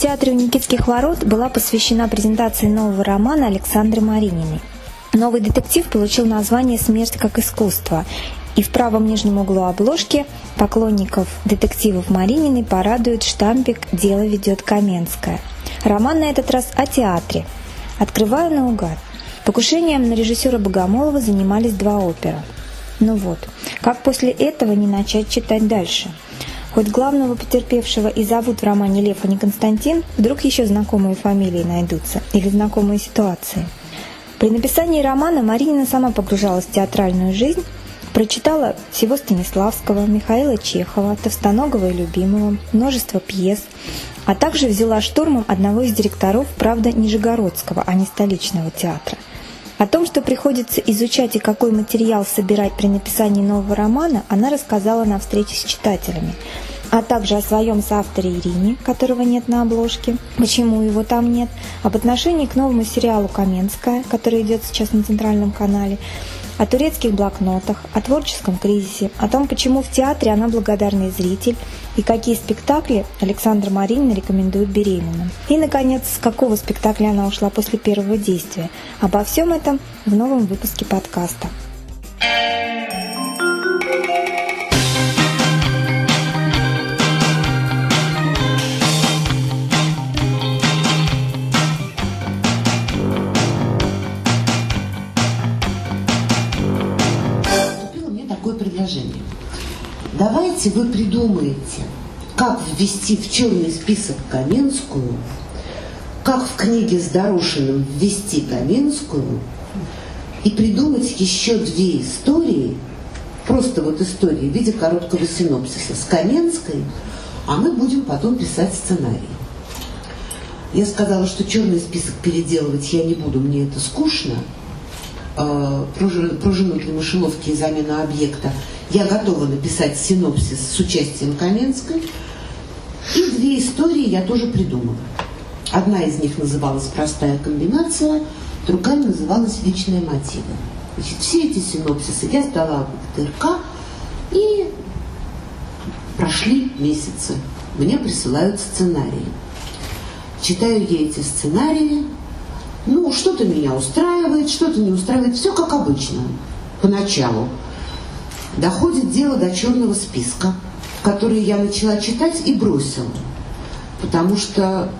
Театре у Никитских ворот была посвящена презентации нового романа Александры Марининой. Новый детектив получил название «Смерть как искусство», и в правом нижнем углу обложки поклонников детективов Марининой порадует штампик «Дело ведет Каменская». Роман на этот раз о театре. Открываю наугад. Покушением на режиссера Богомолова занимались два опера. Ну вот, как после этого не начать читать дальше? Хоть главного потерпевшего и зовут в романе Лев, а не Константин, вдруг еще знакомые фамилии найдутся или знакомые ситуации. При написании романа Маринина сама погружалась в театральную жизнь, прочитала всего Станиславского, Михаила Чехова, Товстоногова и Любимого, множество пьес, а также взяла штурмом одного из директоров, правда, Нижегородского, а не столичного театра – о том, что приходится изучать и какой материал собирать при написании нового романа, она рассказала на встрече с читателями а также о своем соавторе Ирине, которого нет на обложке, почему его там нет, об отношении к новому сериалу «Каменская», который идет сейчас на Центральном канале, о турецких блокнотах, о творческом кризисе, о том, почему в театре она благодарный зритель и какие спектакли Александра Маринина рекомендует беременным. И, наконец, с какого спектакля она ушла после первого действия. Обо всем этом в новом выпуске подкаста. Давайте вы придумаете, как ввести в черный список Каменскую, как в книге с Дорошиным ввести Каменскую, и придумать еще две истории, просто вот истории в виде короткого синопсиса с Каменской, а мы будем потом писать сценарий. Я сказала, что черный список переделывать я не буду, мне это скучно. Э, про жену для мышеловки и замена объекта я готова написать синопсис с участием Каменской. И две истории я тоже придумала. Одна из них называлась «Простая комбинация», другая называлась «Личные мотивы». Значит, все эти синопсисы я сдала в ТРК, и прошли месяцы. Мне присылают сценарии. Читаю я эти сценарии, ну, что-то меня устраивает, что-то не устраивает, все как обычно, поначалу. Доходит дело до черного списка, который я начала читать и бросила. Потому что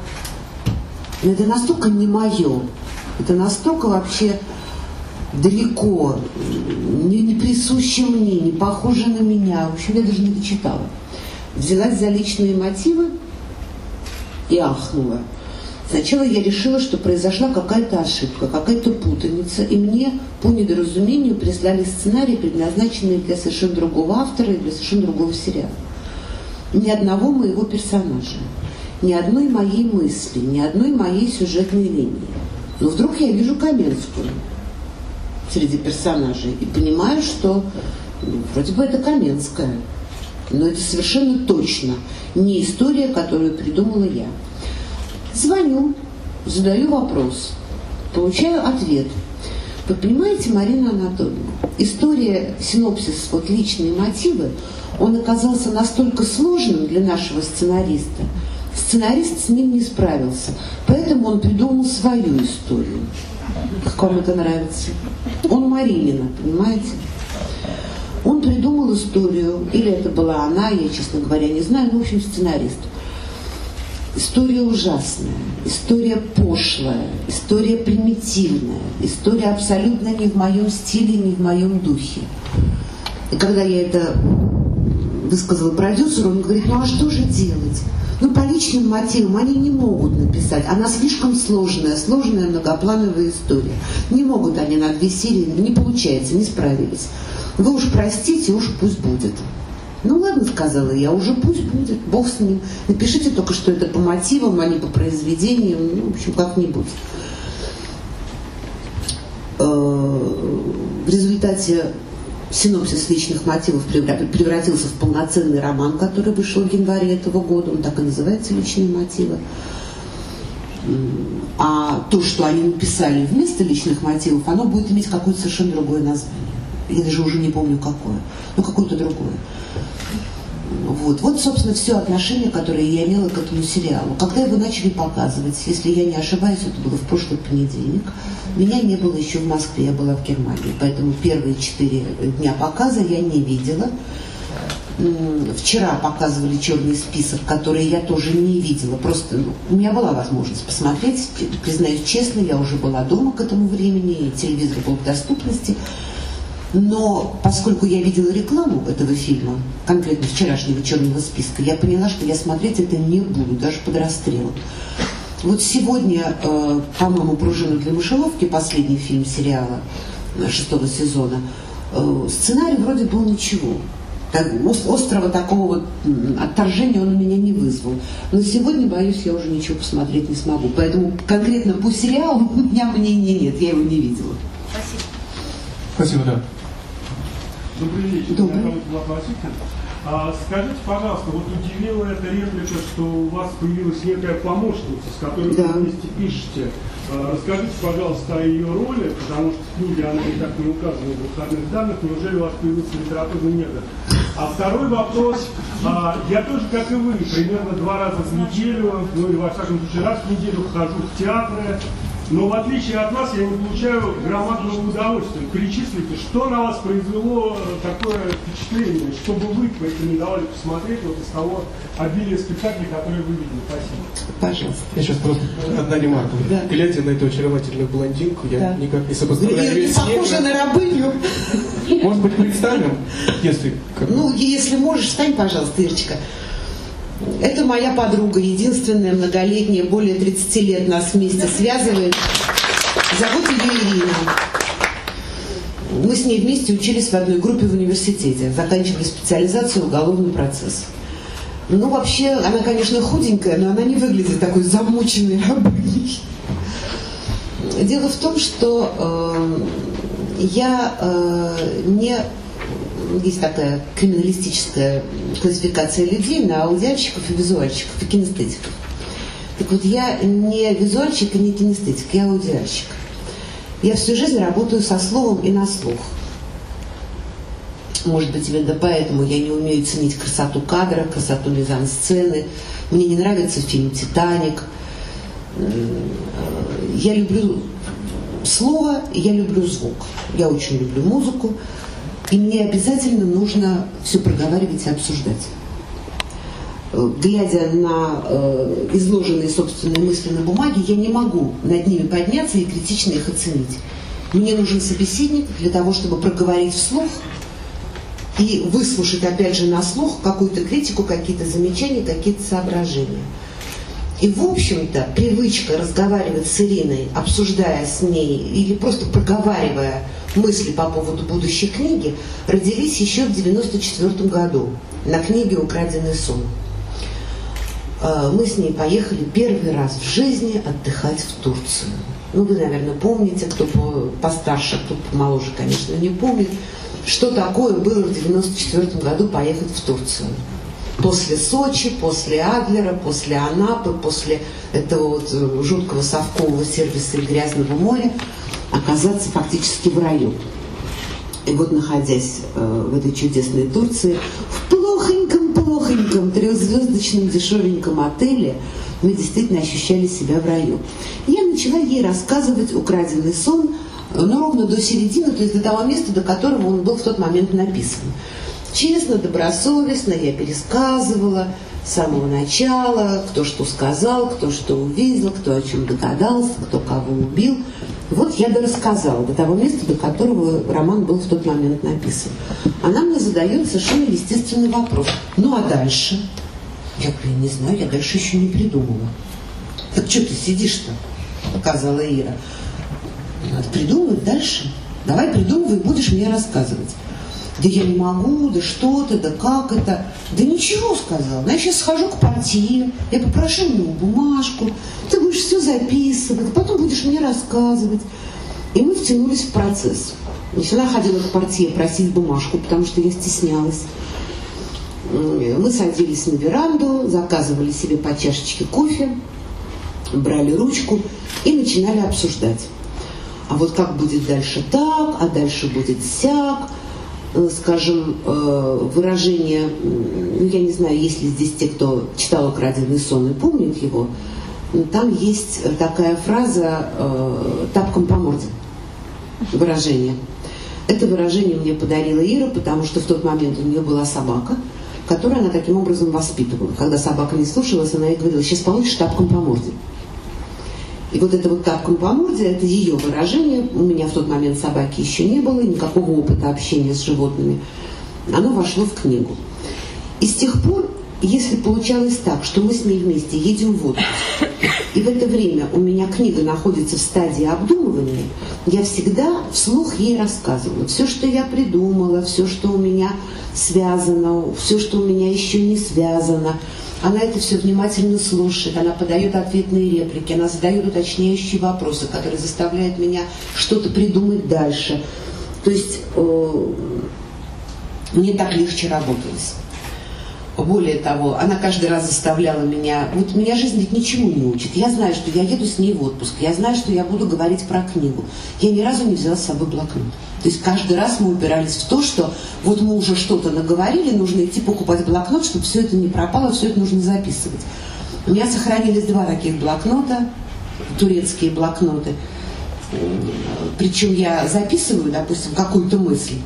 это настолько не мое, это настолько вообще далеко, не, не присуще мне, не похоже на меня. В общем, я даже не дочитала. Взялась за личные мотивы и ахнула. Сначала я решила, что произошла какая-то ошибка, какая-то путаница, и мне по недоразумению прислали сценарий, предназначенный для совершенно другого автора и для совершенно другого сериала. Ни одного моего персонажа, ни одной моей мысли, ни одной моей сюжетной линии. Но вдруг я вижу Каменскую среди персонажей и понимаю, что ну, вроде бы это Каменская, но это совершенно точно не история, которую придумала я. Звоню, задаю вопрос, получаю ответ. Вы понимаете, Марина Анатольевна, история, синопсис, вот личные мотивы, он оказался настолько сложным для нашего сценариста, сценарист с ним не справился, поэтому он придумал свою историю. Как вам это нравится? Он Маринина, понимаете? Он придумал историю, или это была она, я, честно говоря, не знаю, но, в общем, сценарист. История ужасная, история пошлая, история примитивная, история абсолютно не в моем стиле, не в моем духе. И когда я это высказала продюсеру, он говорит, ну а что же делать? Ну, по личным мотивам они не могут написать. Она слишком сложная, сложная многоплановая история. Не могут они на две не получается, не справились. Вы уж простите, уж пусть будет. Ну ладно, сказала я, уже пусть будет, бог с ним. Напишите только, что это по мотивам, а не по произведениям, ну, в общем, как-нибудь. Э, в результате синопсис личных мотивов превратился в полноценный роман, который вышел в январе этого года, он так и называется «Личные мотивы». А то, что они написали вместо личных мотивов, оно будет иметь какое-то совершенно другое название. Я даже уже не помню какое, но какое-то другое. Вот. вот, собственно, все отношение, которое я имела к этому сериалу. Когда его начали показывать, если я не ошибаюсь, это было в прошлый понедельник, меня не было еще в Москве, я была в Германии, поэтому первые четыре дня показа я не видела. Вчера показывали черный список, который я тоже не видела. Просто ну, у меня была возможность посмотреть. Признаюсь честно, я уже была дома к этому времени, телевизор был в доступности. Но поскольку я видела рекламу этого фильма, конкретно вчерашнего черного списка, я поняла, что я смотреть это не буду, даже под расстрелом. Вот сегодня, э, по-моему, «Пружина для мышеловки», последний фильм сериала э, шестого сезона, э, сценарий вроде был ничего. Так, острого такого вот отторжения он у меня не вызвал. Но сегодня, боюсь, я уже ничего посмотреть не смогу. Поэтому конкретно по сериалу у меня мнения нет, я его не видела. Спасибо. Спасибо, да. Добрый вечер. Добрый. Меня зовут Влад Васюкин. А, скажите, пожалуйста, вот удивила эта реплика, что у вас появилась некая помощница, с которой Да. вы вместе пишете. А, расскажите, пожалуйста, о ее роли, потому что в книге она никак не указана в выходных данных. Неужели у вас появился литературный метод? А второй вопрос. А, я тоже, как и вы, примерно два раза в неделю, ну или во всяком случае раз в неделю хожу в театры. Но в отличие от вас, я не получаю громадного удовольствия. Перечислите, что на вас произвело э, такое впечатление, чтобы вы давали посмотреть вот из того обилия спектаклей, которые вы видели. Спасибо. Пожалуйста. Я сейчас просто одна ремарка. Да. Глядя на эту очаровательную блондинку, я Да. никак не Ты сопоставляю ее с похожа на рабыню. Может быть, представим, если... как Ну, если можешь, встань, пожалуйста, Ирочка. Это моя подруга, единственная многолетняя, более 30 лет нас вместе связывает. Зовут ее Ирина. Мы с ней вместе учились в одной группе в университете, заканчивали специализацию уголовный процесс. Ну, вообще, она, конечно, худенькая, но она не выглядит такой замученной рабыней. Дело в том, что э, я э, не... Есть такая криминалистическая классификация людей на аудиальщиков и визуальщиков, и кинестетиков. Так вот, я не визуальщик и не кинестетик, я аудиальщик. Я всю жизнь работаю со словом и на слух. Может быть, именно поэтому я не умею ценить красоту кадра, красоту мизансцены. Мне не нравится фильм «Титаник». Э, Я люблю слово, я люблю звук. Я очень люблю музыку. И мне обязательно нужно все проговаривать и обсуждать. Э, Глядя на э, изложенные собственные мысли на бумаге, я не могу над ними подняться и критично их оценить. Мне нужен собеседник для того, чтобы проговорить вслух и выслушать опять же на слух какую-то критику, какие-то замечания, какие-то соображения. И, в общем-то, привычка разговаривать с Ириной, обсуждая с ней или просто проговаривая мысли по поводу будущей книги, родились еще в 1994 году на книге «Украденный сон». Э, Мы с ней поехали первый раз в жизни отдыхать в Турцию. Ну, вы, наверное, помните, кто по- постарше, кто помоложе, конечно, не помнит, что такое было в 1994 году поехать в Турцию. После Сочи, после Адлера, после Анапы, после этого вот э, жуткого совкового сервиса и грязного моря оказаться фактически в раю. И вот находясь э, в этой чудесной Турции, в плохоньком-плохоньком трехзвездочном дешевеньком отеле, мы действительно ощущали себя в раю. Я начала ей рассказывать украденный сон, э, ну, ровно до середины, то есть до того места, до которого он был в тот момент написан. Честно, добросовестно я пересказывала с самого начала, кто что сказал, кто что увидел, кто о чем догадался, кто кого убил. Вот я дорассказала до того места, до которого роман был в тот момент написан. Она мне задает совершенно естественный вопрос. Ну а дальше? Я говорю, не знаю, я дальше еще не придумала. Так что ты сидишь-то? Показала Ира. Надо придумывать дальше. Давай придумывай, будешь мне рассказывать. Да я не могу, да что ты, да как это. Да ничего, сказал. Я сейчас схожу к портье, я попрошу у него бумажку, ты будешь все записывать, потом будешь мне рассказывать. И мы втянулись в процесс. Значит, она ходила к портье просить бумажку, потому что я стеснялась. Мы садились на веранду, заказывали себе по чашечке кофе, брали ручку и начинали обсуждать. А вот как будет дальше так, а дальше будет сяк. Э, скажем, э, выражение, ну, я не знаю, есть ли здесь те, кто читал «Украденный сон» и помнит его, там есть такая фраза «тапком по морде» выражение. Это выражение мне подарила Ира, потому что в тот момент у нее была собака, которую она таким образом воспитывала. Когда собака не слушалась, она ей говорила, сейчас получишь тапком по морде. И вот это вот тапком по это ее выражение. У меня в тот момент собаки еще не было, никакого опыта общения с животными. Оно вошло в книгу. И с тех пор, если получалось так, что мы с ней вместе едем в отпуск, и в это время у меня книга находится в стадии обдумывания, я всегда вслух ей рассказывала. Все, что я придумала, все, что у меня связано, все, что у меня еще не связано – она это все внимательно слушает, она подает ответные реплики, она задает уточняющие вопросы, которые заставляют меня что-то придумать дальше. То есть э, мне так легче работалось. Более того, она каждый раз заставляла меня... Вот меня жизнь ведь ничему не учит. Я знаю, что я еду с ней в отпуск. Я знаю, что я буду говорить про книгу. Я ни разу не взяла с собой блокнот. То есть каждый раз мы упирались в то, что вот мы уже что-то наговорили, нужно идти покупать блокнот, чтобы все это не пропало, все это нужно записывать. У меня сохранились два таких блокнота, турецкие блокноты. Причем я записываю, допустим, какую-то мысль,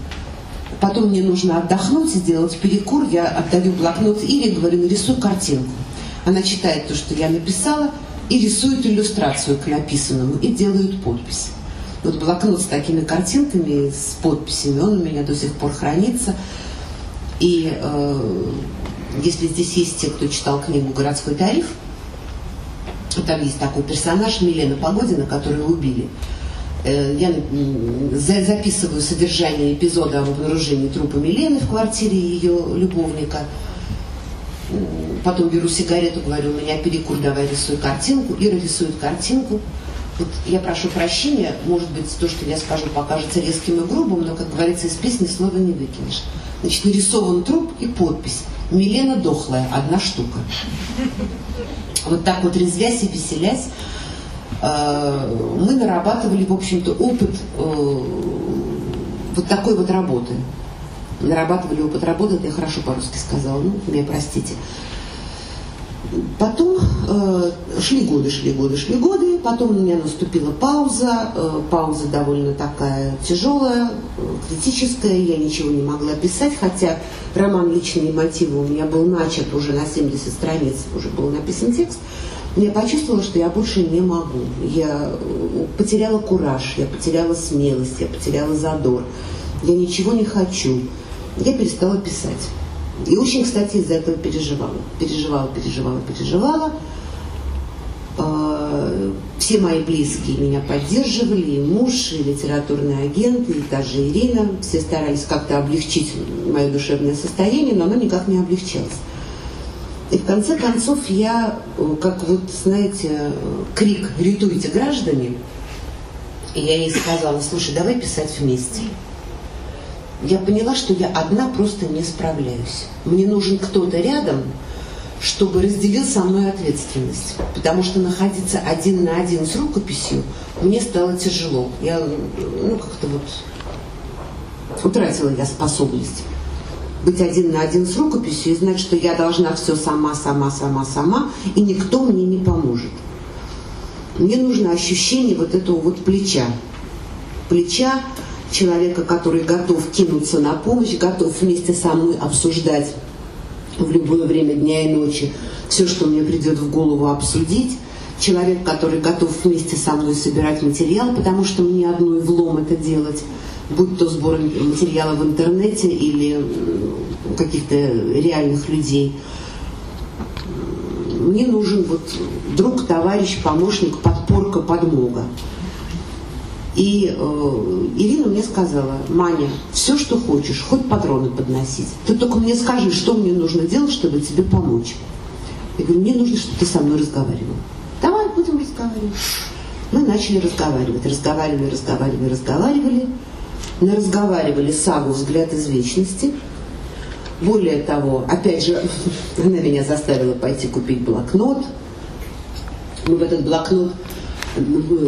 Потом мне нужно отдохнуть, сделать перекур. Я отдаю блокнот Ире, говорю, нарисуй картинку. Она читает то, что я написала, и рисует иллюстрацию к написанному, и делают подпись. Вот блокнот с такими картинками, с подписями, он у меня до сих пор хранится. И э, если здесь есть те, кто читал книгу «Городской тариф», там есть такой персонаж Милена Погодина, которую убили. Э, я записываю содержание эпизода об обнаружении трупа Милены в квартире ее любовника. Потом беру сигарету, говорю, у меня перекур, давай рисуй картинку. Ира рисует картинку. Вот я прошу прощения, может быть, то, что я скажу, покажется резким и грубым, но, как говорится, из песни слова не выкинешь. Значит, нарисован труп и подпись. Милена дохлая, одна штука. Вот так вот резвясь и веселясь, мы нарабатывали, в общем-то, опыт э, вот такой вот работы. Нарабатывали опыт работы, это я хорошо по-русски сказала, ну, меня простите. Потом э, шли годы, шли годы, шли годы, потом у меня наступила пауза, э, пауза довольно такая тяжелая, э, критическая, я ничего не могла писать, хотя роман «Личные мотивы» у меня был начат уже на 70 страниц, уже был написан текст, я почувствовала, что я больше не могу. Я э, потеряла кураж, я потеряла смелость, я потеряла задор. Я ничего не хочу. Я перестала писать. И очень, кстати, из-за этого переживала. Переживала, переживала, переживала. А, все мои близкие меня поддерживали, и муж, и литературный агент, и даже Ирина. Все старались как-то облегчить мое душевное состояние, но оно никак не облегчалось. И в конце концов я, э, как вот, знаете, крик «Рятуйте, граждане!» И я ей сказала, слушай, давай писать вместе. Я поняла, что я одна просто не справляюсь. Мне нужен кто-то рядом, чтобы разделил со мной ответственность. Потому что находиться один на один с рукописью мне стало тяжело. Я, ну, как-то вот утратила я способность быть один на один с рукописью и знать, что я должна все сама, сама, сама, сама, и никто мне не поможет. Мне нужно ощущение вот этого вот плеча. Плеча человека, который готов кинуться на помощь, готов вместе со мной обсуждать в любое время дня и ночи все, что мне придет в голову обсудить. Человек, который готов вместе со мной собирать материал, потому что мне одной влом это делать будь то сбор материала в интернете или каких-то реальных людей. Мне нужен вот друг, товарищ, помощник, подпорка, подмога. И э, Ирина мне сказала, Маня, все, что хочешь, хоть патроны подносить. Ты только мне скажи, что мне нужно делать, чтобы тебе помочь. Я говорю, мне нужно, чтобы ты со мной разговаривал. Давай будем разговаривать. Мы начали разговаривать, разговаривали, разговаривали, разговаривали мы разговаривали сагу «Взгляд из вечности». Более того, опять же, она меня заставила пойти купить блокнот. Мы в этот блокнот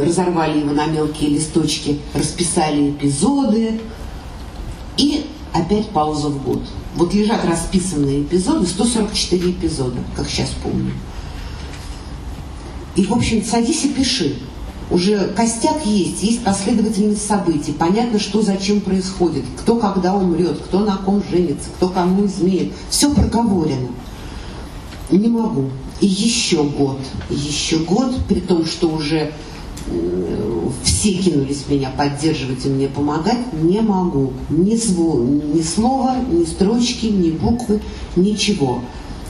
разорвали его на мелкие листочки, расписали эпизоды. И опять пауза в год. Вот лежат расписанные эпизоды, 144 эпизода, как сейчас помню. И, в общем, садись и пиши. Уже костяк есть, есть последовательность событий. Понятно, что зачем происходит, кто когда умрет, кто на ком женится, кто кому изменит. Все проговорено. Не могу. И еще год, еще год, при том, что уже все кинулись меня поддерживать и мне помогать, не могу. Ни, зву, ни слова, ни строчки, ни буквы, ничего.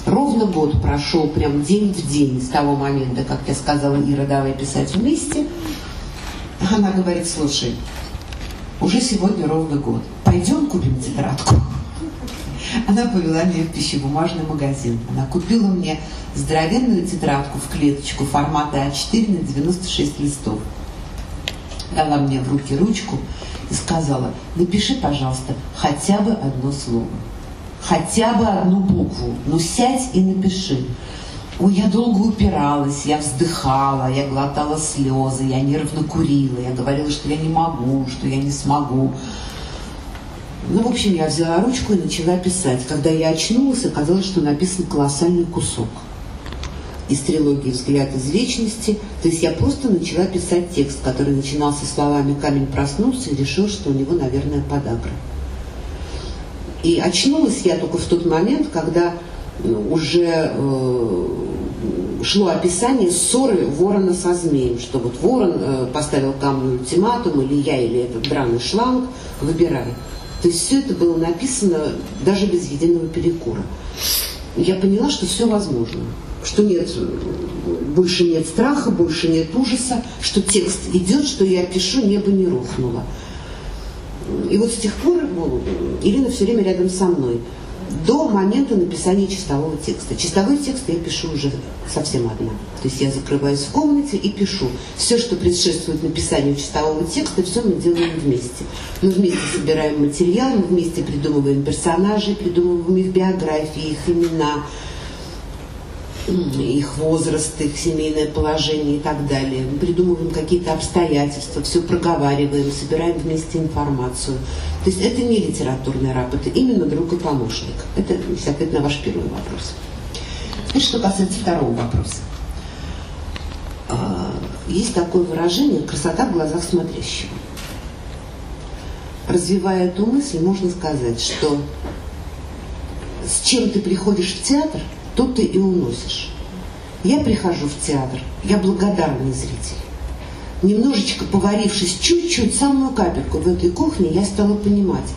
Ровно год прошел, прям день в день с того момента, как я сказала, Ира, давай писать вместе. Она говорит, слушай, уже сегодня ровно год. Пойдем купим тетрадку. Она повела меня в пищебумажный магазин. Она купила мне здоровенную тетрадку в клеточку формата А4 на 96 листов. Дала мне в руки ручку и сказала, напиши, пожалуйста, хотя бы одно слово хотя бы одну букву. Ну сядь и напиши. Ой, я долго упиралась, я вздыхала, я глотала слезы, я нервно курила, я говорила, что я не могу, что я не смогу. Ну, в общем, я взяла ручку и начала писать. Когда я очнулась, оказалось, что написан колоссальный кусок из трилогии «Взгляд из вечности». То есть я просто начала писать текст, который начинался словами «Камень проснулся» и решил, что у него, наверное, подагра. И очнулась я только в тот момент, когда ну, уже э, шло описание ссоры ворона со змеем, что вот ворон э, поставил камню ультиматум, или я, или этот драный шланг, выбирай. То есть все это было написано даже без единого перекура. Я поняла, что все возможно, что нет, больше нет страха, больше нет ужаса, что текст идет, что я пишу, небо не рухнуло. И вот с тех пор Ирина все время рядом со мной. До момента написания чистового текста. Чистовой текст я пишу уже совсем одна. То есть я закрываюсь в комнате и пишу. Все, что предшествует написанию чистового текста, все мы делаем вместе. Мы вместе собираем материал, мы вместе придумываем персонажей, придумываем их биографии, их имена, их возраст, их семейное положение и так далее. Мы придумываем какие-то обстоятельства, все проговариваем, собираем вместе информацию. То есть это не литературная работа, именно друг и помощник. Это, на ваш первый вопрос. Теперь, что касается второго вопроса. А, есть такое выражение «красота в глазах смотрящего». Развивая эту мысль, можно сказать, что с чем ты приходишь в театр – то ты и уносишь. Я прихожу в театр, я благодарный зритель. Немножечко поварившись чуть-чуть, самую капельку в этой кухне, я стала понимать,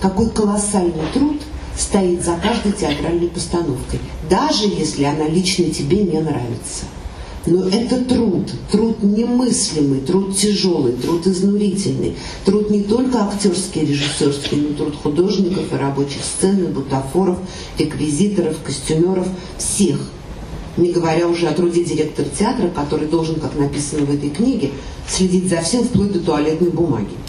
какой колоссальный труд стоит за каждой театральной постановкой, даже если она лично тебе не нравится. Но это труд, труд немыслимый, труд тяжелый, труд изнурительный, труд не только актерский, режиссерский, но труд художников и рабочих сцен, и бутафоров, реквизиторов, костюмеров, всех. Не говоря уже о труде директора театра, который должен, как написано в этой книге, следить за всем вплоть до туалетной бумаги.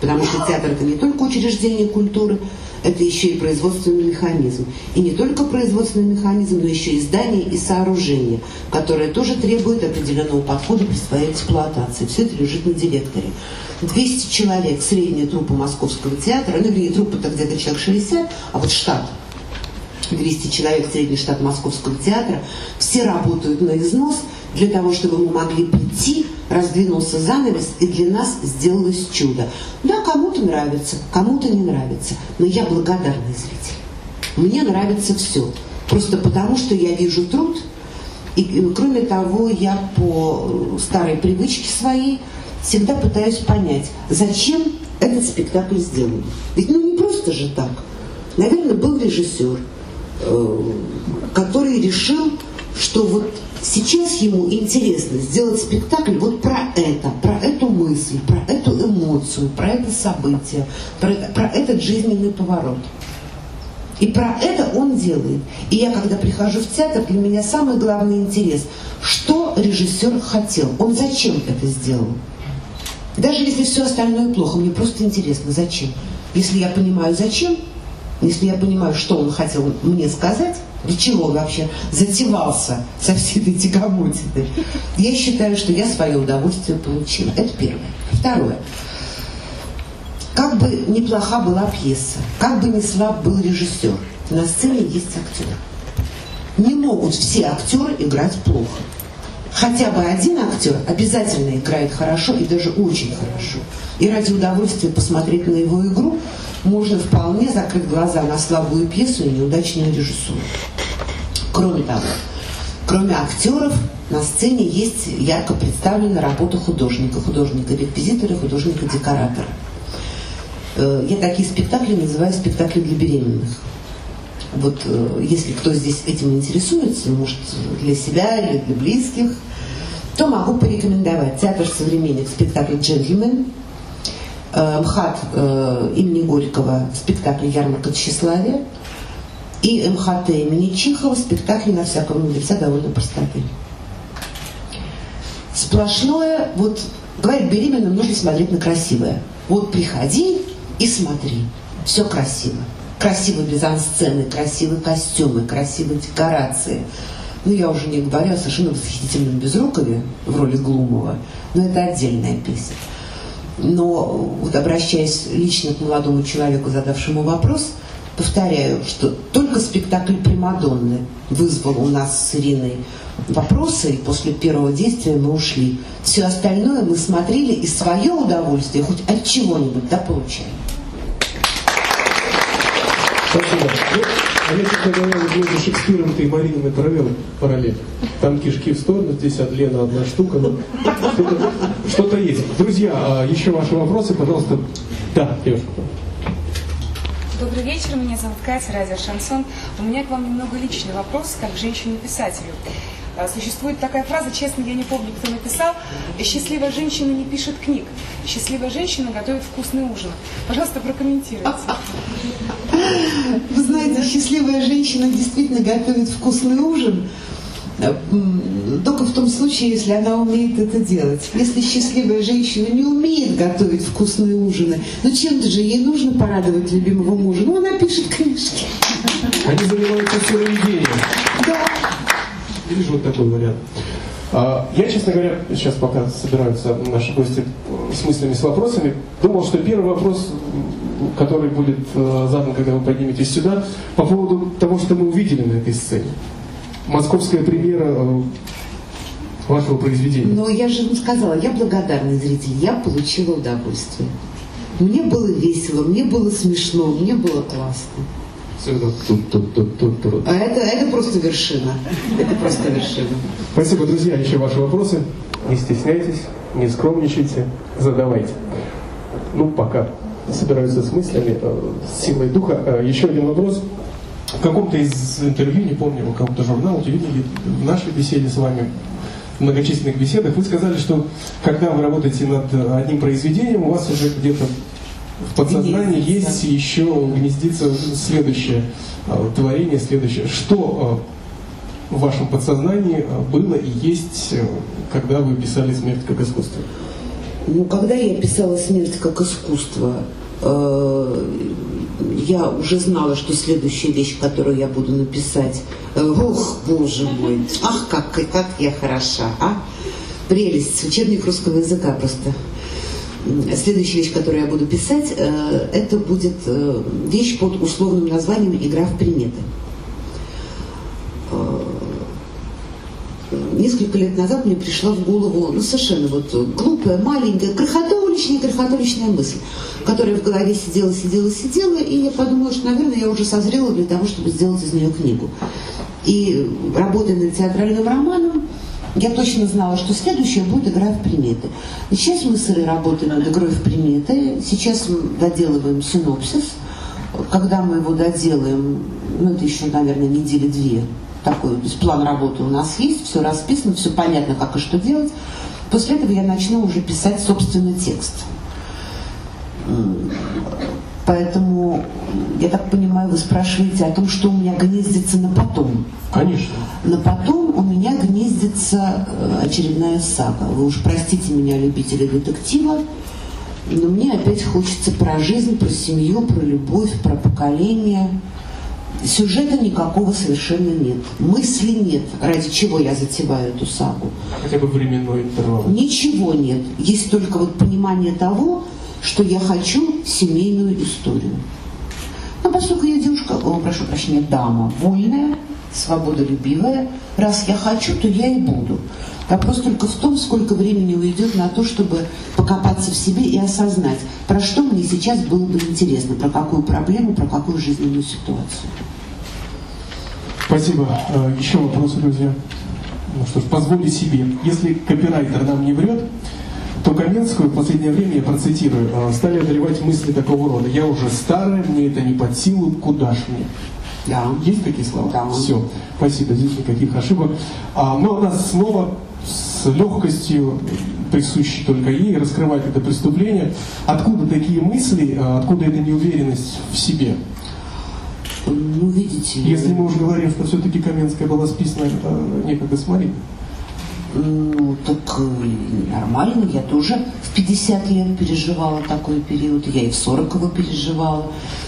Потому что театр это не только учреждение культуры, это еще и производственный механизм. И не только производственный механизм, но еще и здание и сооружение, которое тоже требует определенного подхода при своей эксплуатации. Все это лежит на директоре. 200 человек, средняя труппа Московского театра, ну, вернее, труппа-то где-то человек 60, а вот штат 200 человек, средний штат Московского театра, все работают на износ для того, чтобы мы могли прийти раздвинулся занавес, и для нас сделалось чудо. Да, кому-то нравится, кому-то не нравится, но я благодарный зритель. Мне нравится все. Просто потому, что я вижу труд, и, кроме того, я по старой привычке своей всегда пытаюсь понять, зачем этот спектакль сделан. Ведь ну не просто же так. Наверное, был режиссер, э, который решил, что вот Сейчас ему интересно сделать спектакль вот про это, про эту мысль, про эту эмоцию, про это событие, про, про этот жизненный поворот. И про это он делает. И я, когда прихожу в театр, для меня самый главный интерес, что режиссер хотел, он зачем это сделал. Даже если все остальное плохо, мне просто интересно, зачем. Если я понимаю, зачем, если я понимаю, что он хотел мне сказать, для чего вообще затевался со всей этой тягомотиной, я считаю, что я свое удовольствие получила. Это первое. Второе. Как бы неплоха была пьеса, как бы не слаб был режиссер, на сцене есть актер. Не могут все актеры играть плохо. Хотя бы один актер обязательно играет хорошо и даже очень хорошо. И ради удовольствия посмотреть на его игру можно вполне закрыть глаза на слабую пьесу и неудачную режиссуру. Кроме того, кроме актеров, на сцене есть ярко представлена работа художника, художника-реквизитора, художника-декоратора. Э, я такие спектакли называю спектакли для беременных. Вот э, если кто здесь этим интересуется, может для себя или для близких, то могу порекомендовать театр современных спектакль «Джентльмен», э, МХАТ имени Горького спектакль «Ярмарка тщеславия», и МХТ имени Чихова спектакли на всяком лица довольно простоты. Сплошное, вот, говорит, беременным нужно смотреть на красивое. Вот приходи и смотри, все красиво. Красивые мизансцены, красивые костюмы, красивые декорации. Ну, я уже не говорю о совершенно восхитительном Безрукове в роли Глумова, но это отдельная песня. Но вот обращаясь лично к молодому человеку, задавшему вопрос – Повторяю, что только спектакль «Примадонны» вызвал у нас с Ириной вопросы, и после первого действия мы ушли. Все остальное мы смотрели и свое удовольствие хоть от чего-нибудь да получали. Спасибо. Ну, а я, говоря, вот между Шекспиром и Мариной провел параллель. Там кишки в сторону, здесь от Лена одна штука. Ну, что-то, что есть. Друзья, а еще ваши вопросы, пожалуйста. Да, девушка. Добрый вечер, меня зовут Катя, радио Шансон. У меня к вам немного личный вопрос, как женщине-писателю. А, существует такая фраза, честно, я не помню, кто написал, «Счастливая женщина не пишет книг, счастливая женщина готовит вкусный ужин». Пожалуйста, прокомментируйте. Вы знаете, счастливая женщина действительно готовит вкусный ужин, только в том случае, если она умеет это делать. Если счастливая женщина не умеет готовить вкусные ужины, ну чем-то же ей нужно порадовать любимого мужа. Ну, она пишет книжки. Они занимаются целым день. Да. Вижу вот такой вариант. А, я, честно говоря, сейчас пока собираются наши гости с мыслями, с вопросами, думал, что первый вопрос, который будет э, задан, когда вы подниметесь сюда, по поводу того, что мы увидели на этой сцене московская премьера э, вашего произведения. Но я же вам сказала, я благодарный зритель, я получила удовольствие. Мне было весело, мне было смешно, мне было классно. А это, это просто вершина. Это просто вершина. Спасибо, друзья. Еще ваши вопросы. Не стесняйтесь, не скромничайте, задавайте. Ну, пока собираются с мыслями, э, с силой духа. Э, еще один вопрос в каком-то из интервью, не помню, в каком-то журнале, телевидении, в нашей беседе с вами, в многочисленных беседах, вы сказали, что когда вы работаете над одним произведением, у вас уже где-то в подсознании есть еще гнездится следующее а, творение, следующее. Что а, в вашем подсознании а, было и есть, когда вы писали «Смерть как искусство»? Ну, когда я писала «Смерть как искусство», э, я уже знала, что следующая вещь, которую я буду написать, ох, э, боже мой, ах, как, как я хороша, а? Прелесть, учебник русского языка просто. Следующая вещь, которую я буду писать, э, это будет э, вещь под условным названием «Игра в приметы». Несколько лет назад мне пришла в голову ну, совершенно вот глупая, маленькая, крохотуличная, крохотуличная мысль которая в голове сидела, сидела, сидела, и я подумала, что, наверное, я уже созрела для того, чтобы сделать из нее книгу. И работая над театральным романом, я точно знала, что следующее будет игра в приметы. Сейчас мы с Ирой работаем над игрой в приметы. Сейчас мы доделываем синопсис. Когда мы его доделаем, ну это еще, наверное, недели две, такой, план работы у нас есть, все расписано, все понятно, как и что делать. После этого я начну уже писать собственный текст. Поэтому, я так понимаю, вы спрашиваете о том, что у меня гнездится на потом. Конечно. На потом у меня гнездится э, очередная сага. Вы уж простите меня, любители детектива, но мне опять хочется про жизнь, про семью, про любовь, про поколение. Сюжета никакого совершенно нет. Мысли нет, ради чего я затеваю эту сагу. Хотя бы временной интервал. Ничего нет. Есть только вот понимание того, что я хочу семейную историю. Но поскольку я девушка, о, прошу прощения, дама, вольная, свободолюбивая, раз я хочу, то я и буду. Вопрос только в том, сколько времени уйдет на то, чтобы покопаться в себе и осознать, про что мне сейчас было бы интересно, про какую проблему, про какую жизненную ситуацию. Спасибо. Э, еще вопросы, друзья? Ну что ж, позволю себе. Если копирайтер нам не врет, то Каменскую в последнее время, я процитирую, «э, стали одолевать мысли такого рода. Я уже старая, мне это не под силу, куда ж мне? Да. Есть такие слова? Да. Все. Спасибо, здесь никаких ошибок. А, но она снова с легкостью, присущей только ей, раскрывает это преступление. Откуда такие мысли, а откуда эта неуверенность в себе? Ну, видите... Если мы уже говорим, что все-таки Каменская была списана э, некогда с Мариной. Ну, так нормально. Я тоже в 50 лет переживала такой период. Я и в 40 его переживала.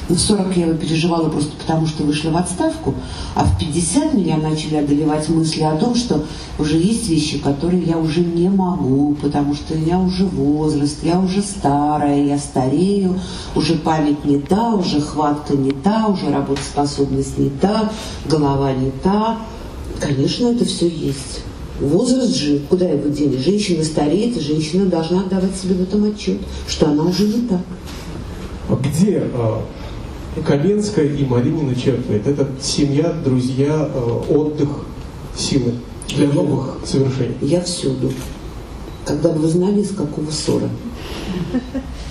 Но в 40 я его переживала просто потому, что вышла в отставку. А в 50 меня начали одолевать мысли о том, что уже есть вещи, которые я уже не могу, потому что у меня уже возраст, я уже старая, я старею, уже память не та, уже хватка не та, уже работоспособность не та, голова не та. Конечно, это все есть. Возраст же, куда его дели? Женщина стареет, и женщина должна отдавать себе в этом отчет, что она уже не так. А Где а, Каменская и Маринина черпает? Это семья, друзья, а, отдых, силы для новых совершений. Я всюду. Когда бы вы знали, из какого ссора.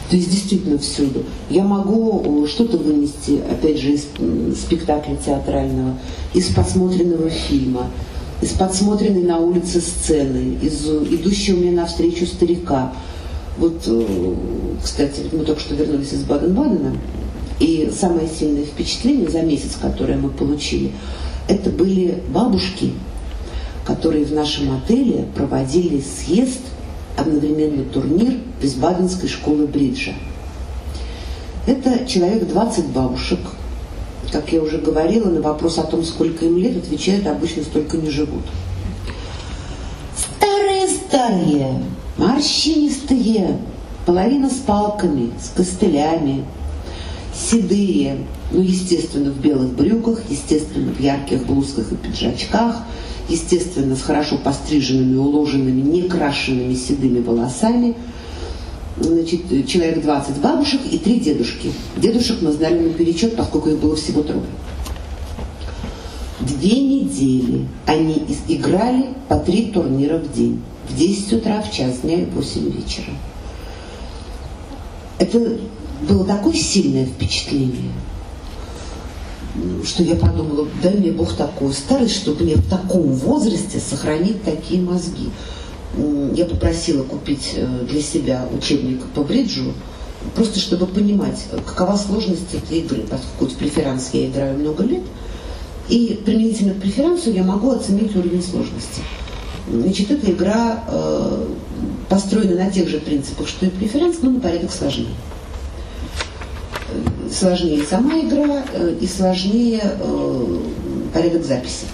То есть действительно всюду. Я могу что-то вынести, опять же, из спектакля театрального, из посмотренного фильма, из подсмотренной на улице сцены, из идущего мне навстречу старика. Вот, э, кстати, мы только что вернулись из Баден-Бадена, и самое сильное впечатление за месяц, которое мы получили, это были бабушки, которые в нашем отеле проводили съезд, одновременно турнир Висбаденской школы бриджа. Это человек 20 бабушек. Как я уже говорила, на вопрос о том, сколько им лет, отвечают, обычно столько не живут. Старые-старые, морщинистые, половина с палками, с костылями, седые, ну, естественно, в белых брюках, естественно, в ярких блузках и пиджачках, естественно, с хорошо постриженными, уложенными, некрашенными седыми волосами. Значит, человек 20 бабушек и три дедушки. Дедушек мы знали наперечет, поскольку их было всего трое. Две недели они играли по три турнира в день. В 10 утра, в час дня и в 8 вечера. Это было такое сильное впечатление, что я подумала, дай мне Бог такую старость, чтобы мне в таком возрасте сохранить такие мозги. Я попросила купить э, для себя учебник по бриджу, просто чтобы понимать, какова сложность этой игры, поскольку в преферанс я играю много лет, и применительно к преферансу я могу оценить уровень сложности. Значит, эта игра э, построена на тех же принципах, что и преферанс, но на порядок сложнее. Э, Сложнее сама игра э, и сложнее э, порядок записи.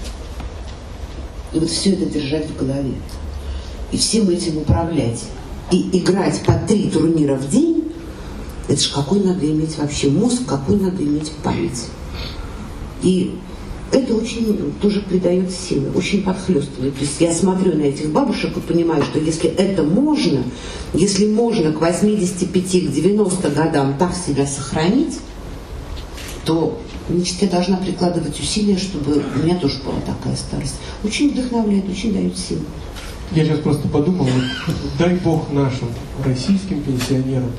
И вот все это держать в голове. И всем этим управлять. И играть по три турнира в день, это же какой надо иметь вообще мозг, какой надо иметь память. И это очень тоже придает силы, очень подхлестывает. То есть я смотрю на этих бабушек и понимаю, что если это можно, если можно к 85, к 90 годам так себя сохранить, то значит, я должна прикладывать усилия, чтобы у меня тоже была такая старость. Очень вдохновляет, очень дает силы. Я сейчас просто подумал, вот, дай бог нашим российским пенсионерам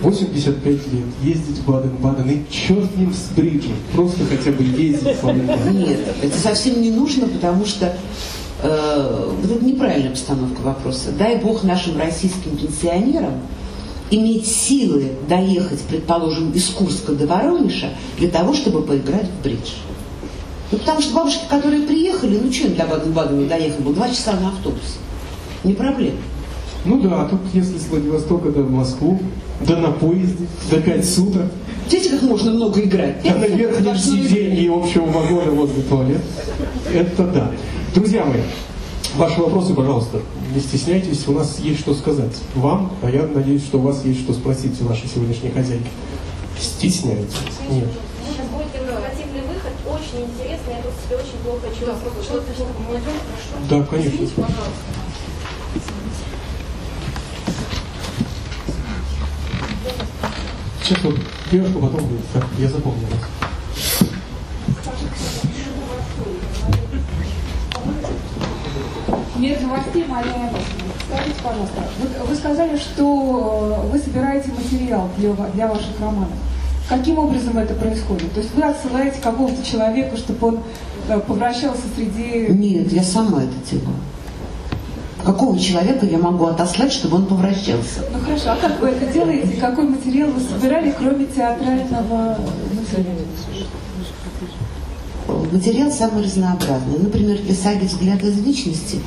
85 лет ездить в Баден-Баден и черт с ним с бриджем, просто хотя бы ездить в Баден-Баден. Нет, это совсем не нужно, потому что э, вот это неправильная постановка вопроса. Дай бог нашим российским пенсионерам иметь силы доехать, предположим, из Курска до Воронежа для того, чтобы поиграть в бридж. Ну, потому что бабушки, которые приехали, ну, что им до Баден-Бадена доехать было? Два часа на автобусе. Не проблема. Ну да, а тут если с Владивостока до в Москву, Да на поезде, до 5 суток. Видите, как можно много играть? Да на верхнем сиденье общего вагона возле туалет. Это да. Друзья мои, ваши вопросы, пожалуйста, не стесняйтесь, у нас есть что сказать вам, а я надеюсь, что у вас есть что спросить у нашей сегодняшней хозяйки. Стесняйтесь? Нет. Сейчас будет демонстративный выход, очень интересно, я тут себя очень плохо чувствую. Да, конечно. Сейчас вот девушка, потом будет. Так, я запомнил вас. Мир новостей, Мария. Скажите, пожалуйста, вот вы сказали, что вы собираете материал для, для ваших романов. Каким образом это происходит? То есть вы отсылаете какого-то человека, чтобы он э, повращался среди... Нет, я сама это делаю. Какого человека я могу отослать, чтобы он повращался? Ну хорошо, а как вы это делаете? Какой материал вы собирали, кроме театрального материала? Материал самый разнообразный. Например, для саги «Взгляд из вечности»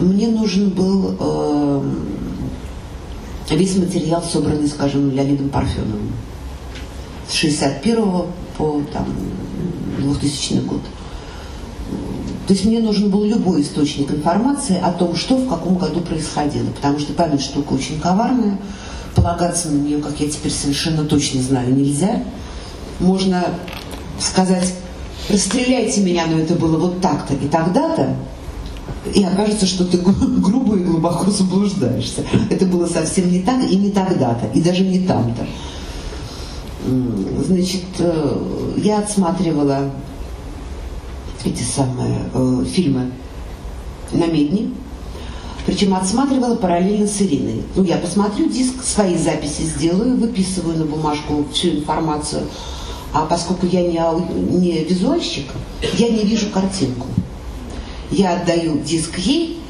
мне нужен был э, весь материал, собранный, скажем, Леонидом Парфеновым. С 61 по там, 2000 год. То есть мне нужен был любой источник информации о том, что в каком году происходило. Потому что память штука очень коварная. Полагаться на нее, как я теперь совершенно точно знаю, нельзя. Можно сказать, расстреляйте меня, но это было вот так-то и тогда-то. И окажется, что ты гру- грубо и глубоко заблуждаешься. Это было совсем не так и не тогда-то, и даже не там-то. Значит, э, я отсматривала эти самые э, фильмы на медне. Причем отсматривала параллельно с Ириной. Ну, я посмотрю диск, свои записи сделаю, выписываю на бумажку всю информацию. А поскольку я не, ау- не визуальщик, я не вижу картинку. Я отдаю диск ей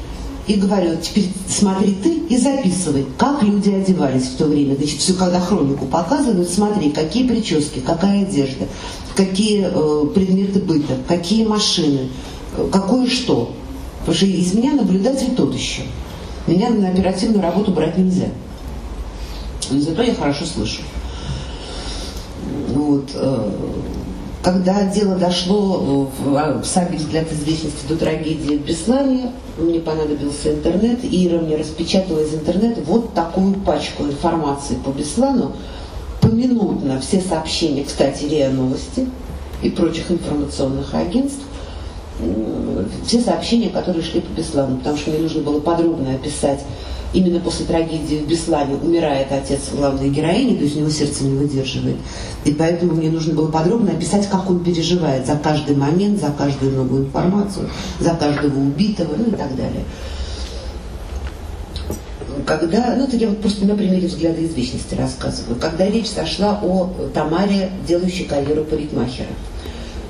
и говорю, теперь смотри ты и записывай, как люди одевались в то время. Значит, все, когда хронику показывают, смотри, какие прически, какая одежда, какие э, предметы быта, какие машины, э, какое что. Потому что из меня наблюдатель тот еще. Меня на оперативную работу брать нельзя. Но зато я хорошо слышу. Вот, э, когда дело дошло в, а, саге «Взгляд из вечности» до трагедии в Беслане, мне понадобился интернет, и Ира мне распечатала из интернета вот такую пачку информации по Беслану, поминутно все сообщения, кстати, РИА Новости и прочих информационных агентств, все сообщения, которые шли по Беслану, потому что мне нужно было подробно описать именно после трагедии в Беслане умирает отец главной героини, то есть у него сердце не выдерживает. И поэтому мне нужно было подробно описать, как он переживает за каждый момент, за каждую новую информацию, за каждого убитого, ну и так далее. Когда, ну это я вот просто на примере взгляда из вечности рассказываю, когда речь зашла о Тамаре, делающей карьеру парикмахера,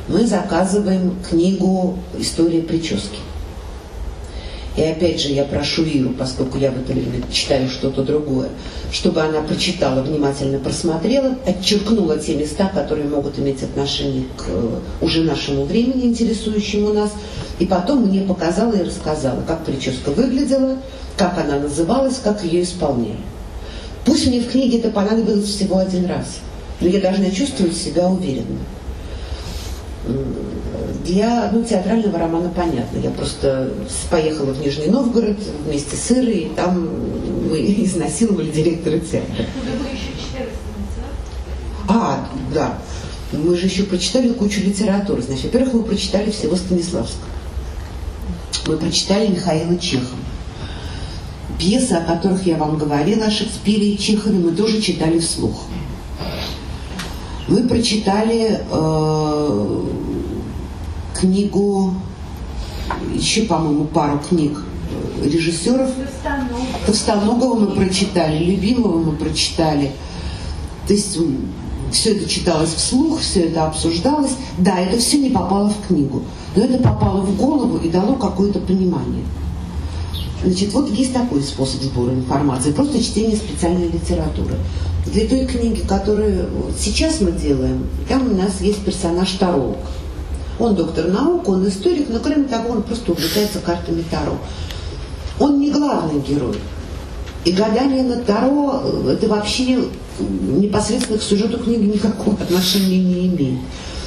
мы заказываем книгу «История прически». И опять же я прошу Иру, поскольку я в это время читаю что-то другое, чтобы она прочитала, внимательно просмотрела, отчеркнула те места, которые могут иметь отношение к э, уже нашему времени, интересующему нас, и потом мне показала и рассказала, как прическа выглядела, как она называлась, как ее исполняли. Пусть мне в книге это понадобилось всего один раз, но я должна чувствовать себя уверенно. Для ну, театрального романа понятно. Я просто поехала в Нижний Новгород вместе с Ирой, и там мы изнасиловали директора театра. А, да. Мы же еще прочитали кучу литературы. Значит, во-первых, мы прочитали всего Станиславского. Мы прочитали Михаила Чехова. Пьесы, о которых я вам говорила, о Шекспире и Чехове, мы тоже читали вслух. Мы прочитали э, книгу, еще, по-моему, пару книг э, режиссеров. Товстоногова мы прочитали, Любимого мы прочитали. То есть все это читалось вслух, все это обсуждалось. Да, это все не попало в книгу, но это попало в голову и дало какое-то понимание. Значит, вот есть такой способ сбора информации, просто чтение специальной литературы. Для той книги, которую сейчас мы делаем, там у нас есть персонаж Таро. Он доктор наук, он историк, но кроме того, он просто увлекается картами Таро. Он не главный герой. И гадание на Таро – это вообще непосредственно к сюжету книги никакого отношения не имеет.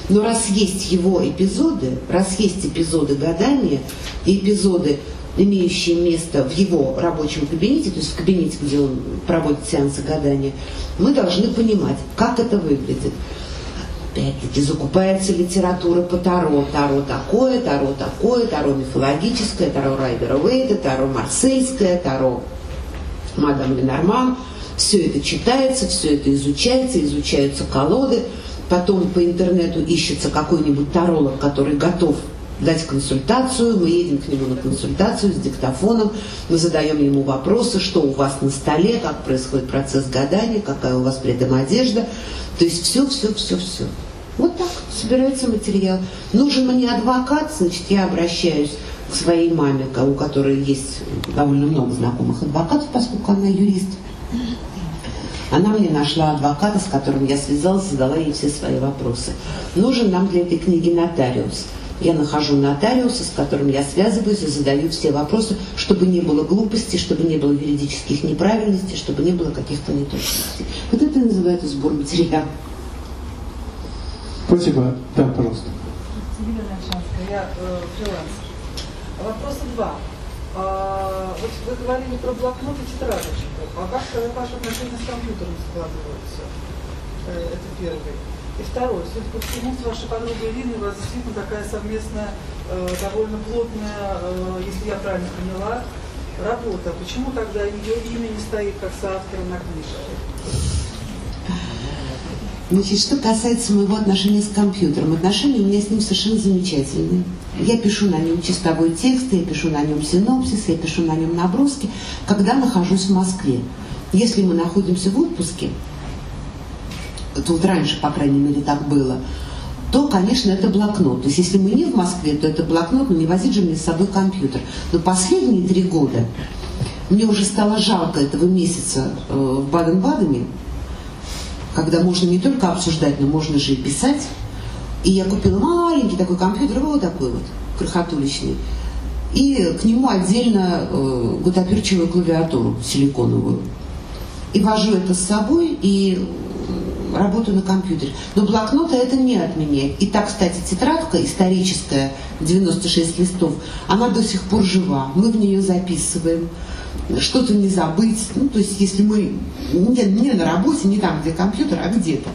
Но раз есть его эпизоды, раз есть эпизоды гадания и эпизоды, имеющие место в его рабочем кабинете, то есть в кабинете, где он проводит сеансы гадания, мы должны понимать, как это выглядит. Опять-таки, закупается литература по Таро. Таро такое, Таро такое, Таро мифологическое, Таро Райдера Уэйда, Таро Марсельское, Таро Мадам Ленорман. Все это читается, все это изучается, изучаются колоды – потом по интернету ищется какой-нибудь таролог, который готов дать консультацию, мы едем к нему на консультацию с диктофоном, мы задаем ему вопросы, что у вас на столе, как происходит процесс гадания, какая у вас при этом одежда. То есть все, все, все, все. Вот так собирается материал. Нужен мне адвокат, значит, я обращаюсь к своей маме, у которой есть довольно много знакомых адвокатов, поскольку она юрист. Она мне нашла адвоката, с которым я связалась, задала ей все свои вопросы. Нужен нам для этой книги нотариус. Я нахожу нотариуса, с которым я связываюсь и задаю все вопросы, чтобы не было глупостей, чтобы не было юридических неправильностей, чтобы не было каких-то неточностей. Вот это называется сбор материала. Спасибо. Да, пожалуйста. Елена Альшанская, я э, фрилансер. Вопроса два. А, вот вы говорили про блокнот и тетрадочку. А как ваши отношения с компьютером складываются? Э, это первый. И второй, судя по всему, с вашей подругой Ириной у вас действительно такая совместная, э, довольно плотная, э, если я правильно поняла, работа. Почему тогда ее имя не стоит как соавтора на книжке? Значит, что касается моего отношения с компьютером, отношения у меня с ним совершенно замечательные. Я пишу на нем чистовой текст, я пишу на нем синопсис, я пишу на нем наброски, когда нахожусь в Москве. Если мы находимся в отпуске, вот раньше, по крайней мере, так было, то, конечно, это блокнот. То есть, если мы не в Москве, то это блокнот, но не возить же мне с собой компьютер. Но последние три года мне уже стало жалко этого месяца э, в Баден-Бадене, когда можно не только обсуждать, но можно же и писать. И я купила маленький такой компьютер, вот такой вот, крохотуличный. И к нему отдельно э, гутоперчивую клавиатуру силиконовую. И вожу это с собой, и работаю на компьютере. Но блокнота это не отменяет. И так, кстати, тетрадка историческая, 96 листов, она до сих пор жива. Мы в нее записываем что-то не забыть. Ну, то есть, если мы не, не на работе, не там, где компьютер, а где-то.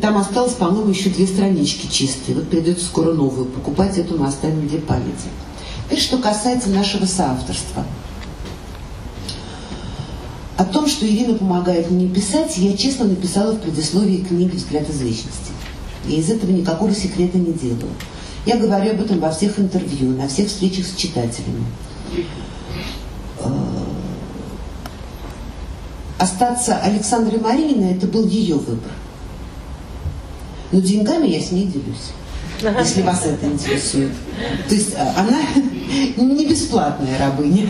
Там осталось, по-моему, еще две странички чистые. Вот придется скоро новую покупать, эту мы оставим для памяти. Теперь, что касается нашего соавторства. О том, что Ирина помогает мне писать, я честно написала в предисловии книги «Взгляд из вечности». Я из этого никакого секрета не делаю. Я говорю об этом во всех интервью, на всех встречах с читателями. Э, остаться Александрой Марининой – это был ее выбор. Но деньгами я с ней делюсь, если вас это интересует. То есть э, она не бесплатная рабыня.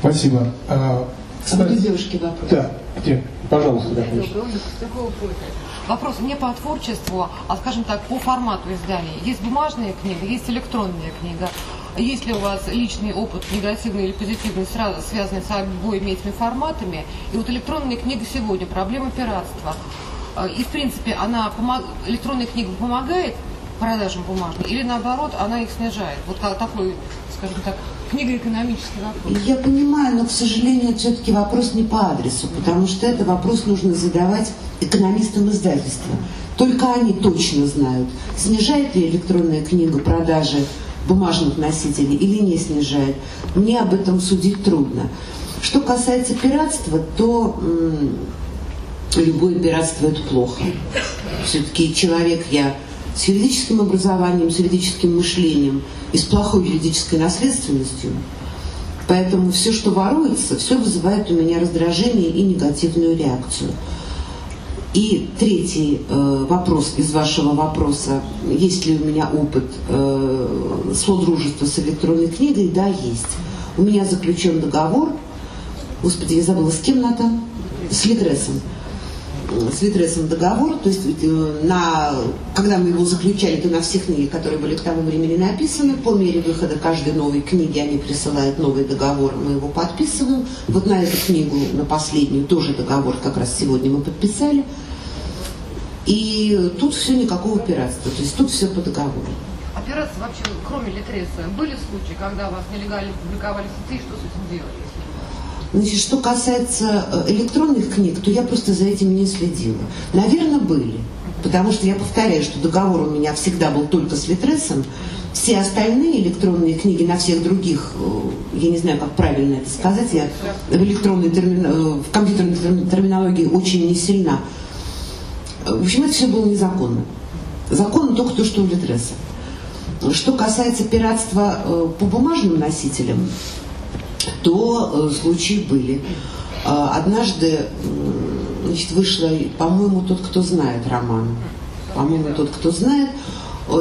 Спасибо. А, кстати, девушки вопрос. Да, где? Пожалуйста, да, Вопрос мне по творчеству, а скажем так, по формату издания. Есть бумажная книга, есть электронная книга. Есть ли у вас личный опыт, негативный или позитивный, сразу связанный с обоими этими форматами? И вот электронная книга сегодня, проблема пиратства. А, и, в принципе, она помог... электронная книга помогает продажам бумажной или, наоборот, она их снижает? Вот как такой, скажем так, книга экономический. Я понимаю, но, к сожалению, все-таки вопрос не по адресу, потому что это вопрос нужно задавать экономистам издательства. Только они точно знают, снижает ли электронная книга продажи бумажных носителей или не снижает. Мне об этом судить трудно. Что касается пиратства, то любое пиратство это плохо. Все-таки человек я с юридическим образованием, с юридическим мышлением и с плохой юридической наследственностью. Поэтому все, что воруется, все вызывает у меня раздражение и негативную реакцию. И третий э, вопрос из вашего вопроса, есть ли у меня опыт э, содружества с электронной книгой? Да, есть. У меня заключен договор, господи, я забыла, с кем, Натан? С Лигресом. С Витресом договор, то есть э, на, когда мы его заключали, то на все книги, которые были к тому времени написаны, по мере выхода каждой новой книги они присылают новый договор, мы его подписываем. Вот на эту книгу, на последнюю, тоже договор как раз сегодня мы подписали. И тут все никакого пиратства, то есть тут все по договору. Операции вообще, кроме Литреса, были случаи, когда вас нелегально публиковали в сети, что с этим делали? Значит, что касается э, электронных книг, то я просто за этим не следила. Наверное, были. Потому что я повторяю, что договор у меня всегда был только с Литресом. Все остальные электронные книги на всех других, э, я не знаю, как правильно это сказать, я в электронной термин... Э, в компьютерной терминологии очень не сильна. В общем, это все было незаконно. Законно только то, что у Литреса. Что касается пиратства по бумажным носителям, то э, случаи были. А, однажды значит, вышла, по-моему, тот, кто знает роман. По-моему, тот, кто знает.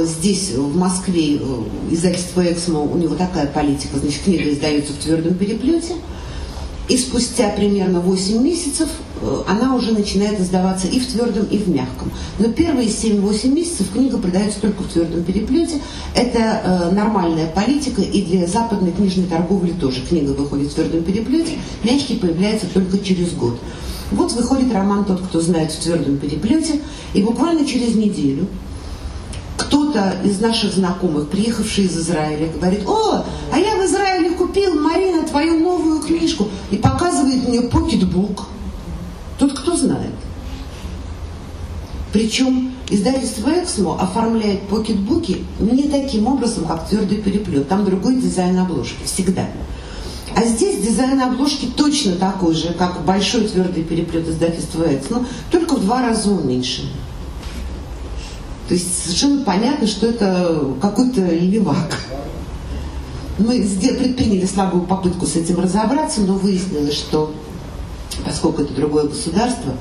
Здесь, в Москве, э, издательство «Эксмо», у него такая политика, значит, книга издается в твердом переплете – и спустя примерно 8 месяцев э, она уже начинает издаваться и в твердом, и в мягком. Но первые 7-8 месяцев книга продается только в твердом переплете. Это э, нормальная политика, и для западной книжной торговли тоже книга выходит в твердом переплете, мягкий появляется только через год. Вот выходит роман «Тот, кто знает» в твердом переплете, и буквально через неделю кто-то из наших знакомых, приехавший из Израиля, говорит, о, а я купил, Марина, твою новую книжку, и показывает мне покетбук. Тут кто знает. Причем издательство «Эксмо» оформляет покетбуки не таким образом, как твердый переплет. Там другой дизайн обложки, всегда. А здесь дизайн обложки точно такой же, как большой твердый переплет издательства «Эксмо», только в два раза уменьшенный. То есть совершенно понятно, что это какой-то левак. Мы предприняли слабую попытку с этим разобраться, но выяснилось, что поскольку это другое государство,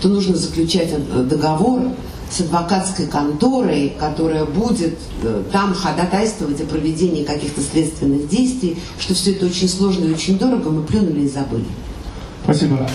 то нужно заключать э, договор с адвокатской конторой, которая будет э, там ходатайствовать о проведении каких-то следственных действий, что все это очень сложно и очень дорого, мы плюнули и забыли. Спасибо.